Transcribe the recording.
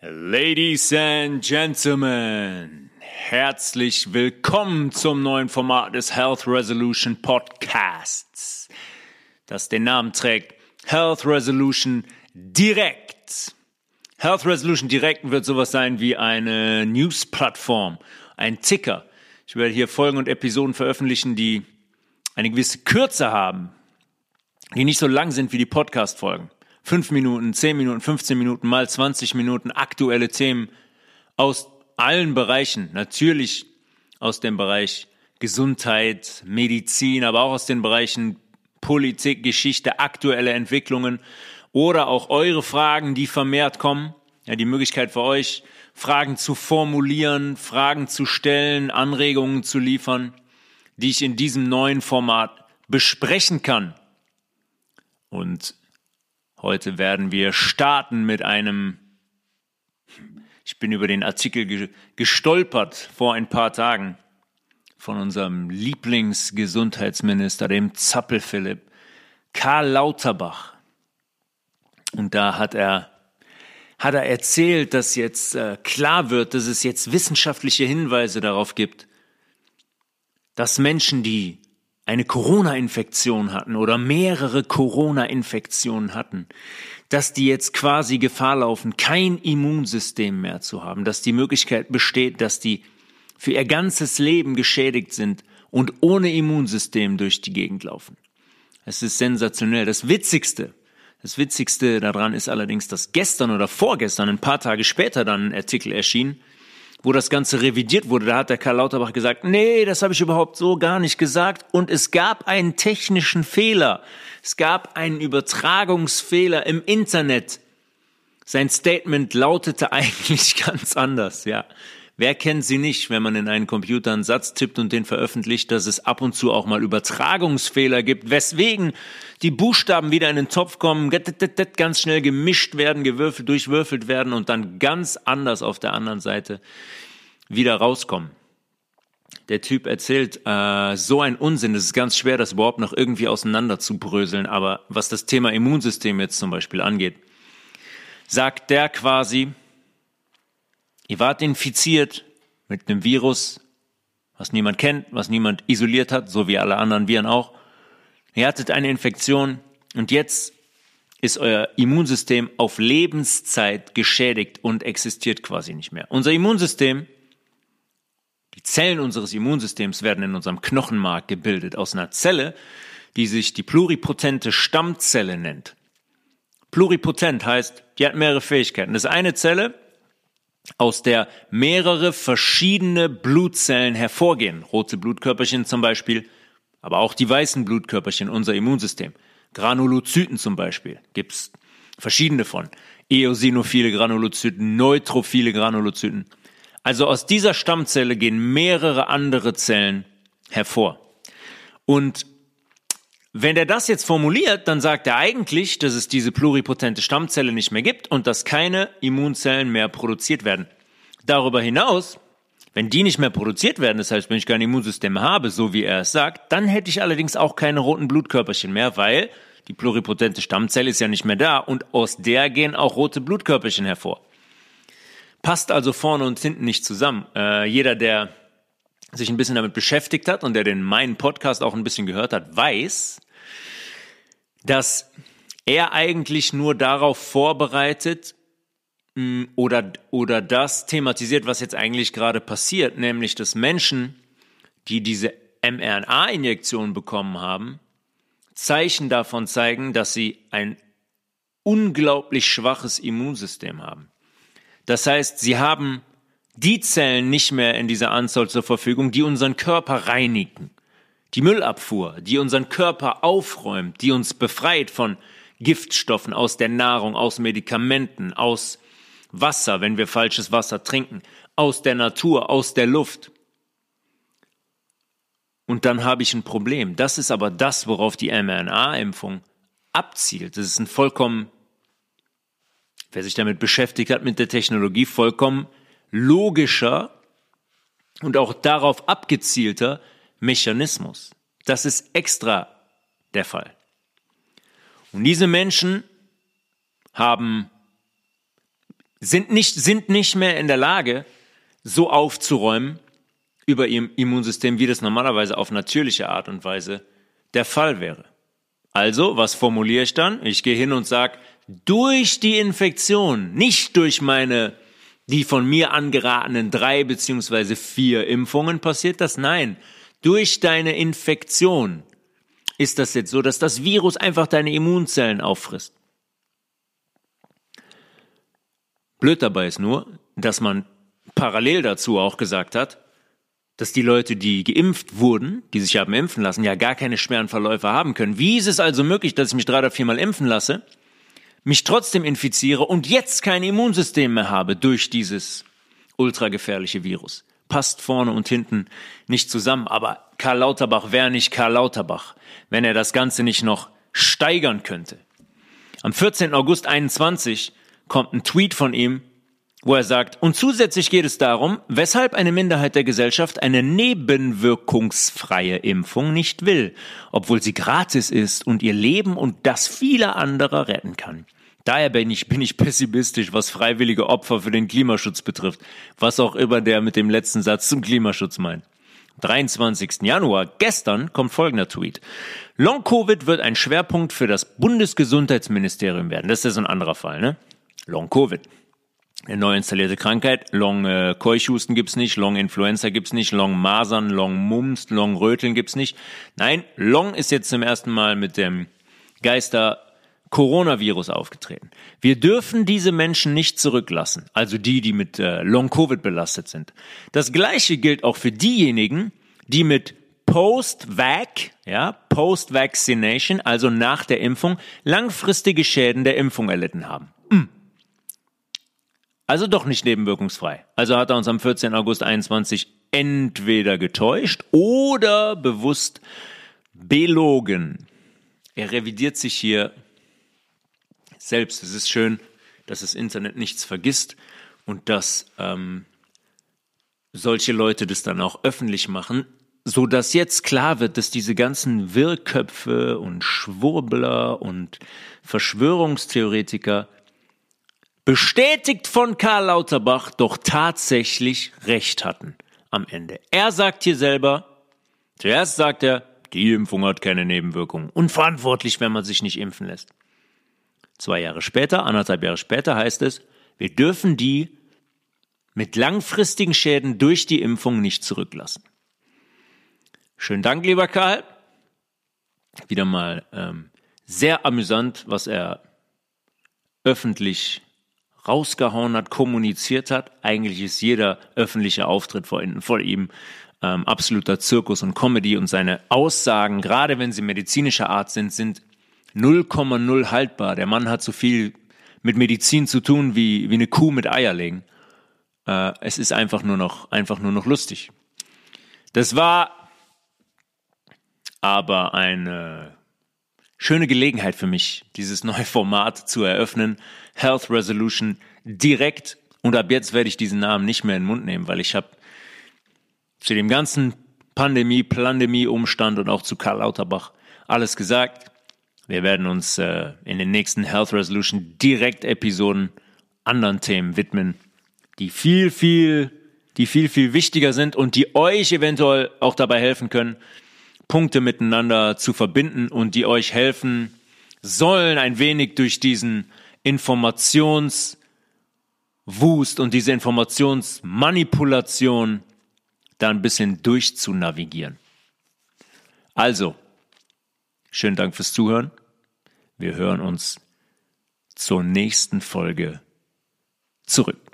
Ladies and Gentlemen, herzlich willkommen zum neuen Format des Health Resolution Podcasts, das den Namen trägt Health Resolution Direkt. Health Resolution Direct wird sowas sein wie eine News-Plattform, ein Ticker. Ich werde hier Folgen und Episoden veröffentlichen, die eine gewisse Kürze haben, die nicht so lang sind wie die Podcast-Folgen. 5 Minuten, 10 Minuten, 15 Minuten, mal 20 Minuten aktuelle Themen aus allen Bereichen. Natürlich aus dem Bereich Gesundheit, Medizin, aber auch aus den Bereichen Politik, Geschichte, aktuelle Entwicklungen oder auch eure Fragen, die vermehrt kommen. Ja, die Möglichkeit für euch, Fragen zu formulieren, Fragen zu stellen, Anregungen zu liefern, die ich in diesem neuen Format besprechen kann. Und Heute werden wir starten mit einem, ich bin über den Artikel gestolpert vor ein paar Tagen von unserem Lieblingsgesundheitsminister, dem Zappel-Philipp, Karl Lauterbach. Und da hat er, hat er erzählt, dass jetzt äh, klar wird, dass es jetzt wissenschaftliche Hinweise darauf gibt, dass Menschen, die eine Corona-Infektion hatten oder mehrere Corona-Infektionen hatten, dass die jetzt quasi Gefahr laufen, kein Immunsystem mehr zu haben, dass die Möglichkeit besteht, dass die für ihr ganzes Leben geschädigt sind und ohne Immunsystem durch die Gegend laufen. Es ist sensationell. Das Witzigste, das Witzigste daran ist allerdings, dass gestern oder vorgestern, ein paar Tage später dann ein Artikel erschien, wo das Ganze revidiert wurde, da hat der Karl Lauterbach gesagt, nee, das habe ich überhaupt so gar nicht gesagt. Und es gab einen technischen Fehler. Es gab einen Übertragungsfehler im Internet. Sein Statement lautete eigentlich ganz anders, ja. Wer kennt sie nicht, wenn man in einen Computer einen Satz tippt und den veröffentlicht, dass es ab und zu auch mal Übertragungsfehler gibt, weswegen die Buchstaben wieder in den Topf kommen, ganz schnell gemischt werden, gewürfelt, durchwürfelt werden und dann ganz anders auf der anderen Seite wieder rauskommen. Der Typ erzählt äh, so ein Unsinn, es ist ganz schwer, das überhaupt noch irgendwie auseinander zu bröseln, aber was das Thema Immunsystem jetzt zum Beispiel angeht, sagt der quasi, Ihr wart infiziert mit einem Virus, was niemand kennt, was niemand isoliert hat, so wie alle anderen Viren auch. Ihr hattet eine Infektion und jetzt ist euer Immunsystem auf Lebenszeit geschädigt und existiert quasi nicht mehr. Unser Immunsystem, die Zellen unseres Immunsystems werden in unserem Knochenmark gebildet aus einer Zelle, die sich die pluripotente Stammzelle nennt. Pluripotent heißt, die hat mehrere Fähigkeiten. Das ist eine Zelle, aus der mehrere verschiedene Blutzellen hervorgehen. Rote Blutkörperchen zum Beispiel, aber auch die weißen Blutkörperchen, unser Immunsystem. Granulozyten zum Beispiel, gibt's verschiedene von. Eosinophile Granulozyten, neutrophile Granulozyten. Also aus dieser Stammzelle gehen mehrere andere Zellen hervor. Und wenn er das jetzt formuliert, dann sagt er eigentlich, dass es diese pluripotente Stammzelle nicht mehr gibt und dass keine Immunzellen mehr produziert werden. Darüber hinaus, wenn die nicht mehr produziert werden, das heißt, wenn ich kein Immunsystem habe, so wie er es sagt, dann hätte ich allerdings auch keine roten Blutkörperchen mehr, weil die pluripotente Stammzelle ist ja nicht mehr da und aus der gehen auch rote Blutkörperchen hervor. Passt also vorne und hinten nicht zusammen. Äh, jeder, der sich ein bisschen damit beschäftigt hat und der den meinen Podcast auch ein bisschen gehört hat, weiß, dass er eigentlich nur darauf vorbereitet mm, oder, oder das thematisiert, was jetzt eigentlich gerade passiert, nämlich dass Menschen, die diese mRNA-Injektion bekommen haben, Zeichen davon zeigen, dass sie ein unglaublich schwaches Immunsystem haben. Das heißt, sie haben die Zellen nicht mehr in dieser Anzahl zur Verfügung, die unseren Körper reinigen. Die Müllabfuhr, die unseren Körper aufräumt, die uns befreit von Giftstoffen aus der Nahrung, aus Medikamenten, aus Wasser, wenn wir falsches Wasser trinken, aus der Natur, aus der Luft. Und dann habe ich ein Problem. Das ist aber das, worauf die mRNA-Impfung abzielt. Das ist ein vollkommen, wer sich damit beschäftigt hat, mit der Technologie, vollkommen logischer und auch darauf abgezielter Mechanismus. Das ist extra der Fall. Und diese Menschen haben sind nicht, sind nicht mehr in der Lage, so aufzuräumen über ihr Immunsystem, wie das normalerweise auf natürliche Art und Weise der Fall wäre. Also, was formuliere ich dann? Ich gehe hin und sage, durch die Infektion, nicht durch meine, die von mir angeratenen drei beziehungsweise vier Impfungen passiert das, nein, durch deine Infektion ist das jetzt so, dass das Virus einfach deine Immunzellen auffrisst. Blöd dabei ist nur, dass man parallel dazu auch gesagt hat, dass die Leute, die geimpft wurden, die sich haben impfen lassen, ja gar keine schweren Verläufe haben können. Wie ist es also möglich, dass ich mich drei oder viermal impfen lasse, mich trotzdem infiziere und jetzt kein Immunsystem mehr habe durch dieses ultragefährliche Virus? Passt vorne und hinten nicht zusammen. Aber Karl Lauterbach wäre nicht Karl Lauterbach, wenn er das Ganze nicht noch steigern könnte. Am 14. August 21 kommt ein Tweet von ihm, wo er sagt, und zusätzlich geht es darum, weshalb eine Minderheit der Gesellschaft eine nebenwirkungsfreie Impfung nicht will, obwohl sie gratis ist und ihr Leben und das vieler anderer retten kann. Daher bin ich, bin ich pessimistisch, was freiwillige Opfer für den Klimaschutz betrifft, was auch immer der mit dem letzten Satz zum Klimaschutz meint. 23. Januar, gestern, kommt folgender Tweet. Long-Covid wird ein Schwerpunkt für das Bundesgesundheitsministerium werden. Das ist ja so ein anderer Fall, ne? Long-Covid. Eine neu installierte Krankheit. Long äh, Keuchhusten gibt's nicht, Long Influenza gibt's nicht, Long Masern, Long Mumps, Long Röteln gibt's nicht. Nein, Long ist jetzt zum ersten Mal mit dem Geister Coronavirus aufgetreten. Wir dürfen diese Menschen nicht zurücklassen, also die, die mit äh, Long Covid belastet sind. Das gleiche gilt auch für diejenigen, die mit Post-Vac, ja, Post-Vaccination, also nach der Impfung, langfristige Schäden der Impfung erlitten haben. Also doch nicht nebenwirkungsfrei. Also hat er uns am 14. August 21 entweder getäuscht oder bewusst belogen. Er revidiert sich hier selbst. Es ist schön, dass das Internet nichts vergisst und dass ähm, solche Leute das dann auch öffentlich machen, so dass jetzt klar wird, dass diese ganzen Wirrköpfe und Schwurbler und Verschwörungstheoretiker bestätigt von Karl Lauterbach, doch tatsächlich recht hatten am Ende. Er sagt hier selber, zuerst sagt er, die Impfung hat keine Nebenwirkungen. Unverantwortlich, wenn man sich nicht impfen lässt. Zwei Jahre später, anderthalb Jahre später heißt es, wir dürfen die mit langfristigen Schäden durch die Impfung nicht zurücklassen. Schönen Dank, lieber Karl. Wieder mal ähm, sehr amüsant, was er öffentlich rausgehauen hat, kommuniziert hat. Eigentlich ist jeder öffentliche Auftritt vor, vor ihm ähm, absoluter Zirkus und Comedy und seine Aussagen, gerade wenn sie medizinischer Art sind, sind 0,0 haltbar. Der Mann hat so viel mit Medizin zu tun wie, wie eine Kuh mit Eierlegen. Äh, es ist einfach nur noch, einfach nur noch lustig. Das war aber eine schöne Gelegenheit für mich, dieses neue Format zu eröffnen. Health Resolution direkt. Und ab jetzt werde ich diesen Namen nicht mehr in den Mund nehmen, weil ich habe zu dem ganzen Pandemie, Plandemie-Umstand und auch zu Karl Lauterbach alles gesagt. Wir werden uns äh, in den nächsten Health Resolution direkt Episoden anderen Themen widmen, die viel, viel, die viel, viel wichtiger sind und die euch eventuell auch dabei helfen können, Punkte miteinander zu verbinden und die euch helfen sollen, ein wenig durch diesen Informationswust und diese Informationsmanipulation da ein bisschen durchzunavigieren. Also, schönen Dank fürs Zuhören. Wir hören uns zur nächsten Folge zurück.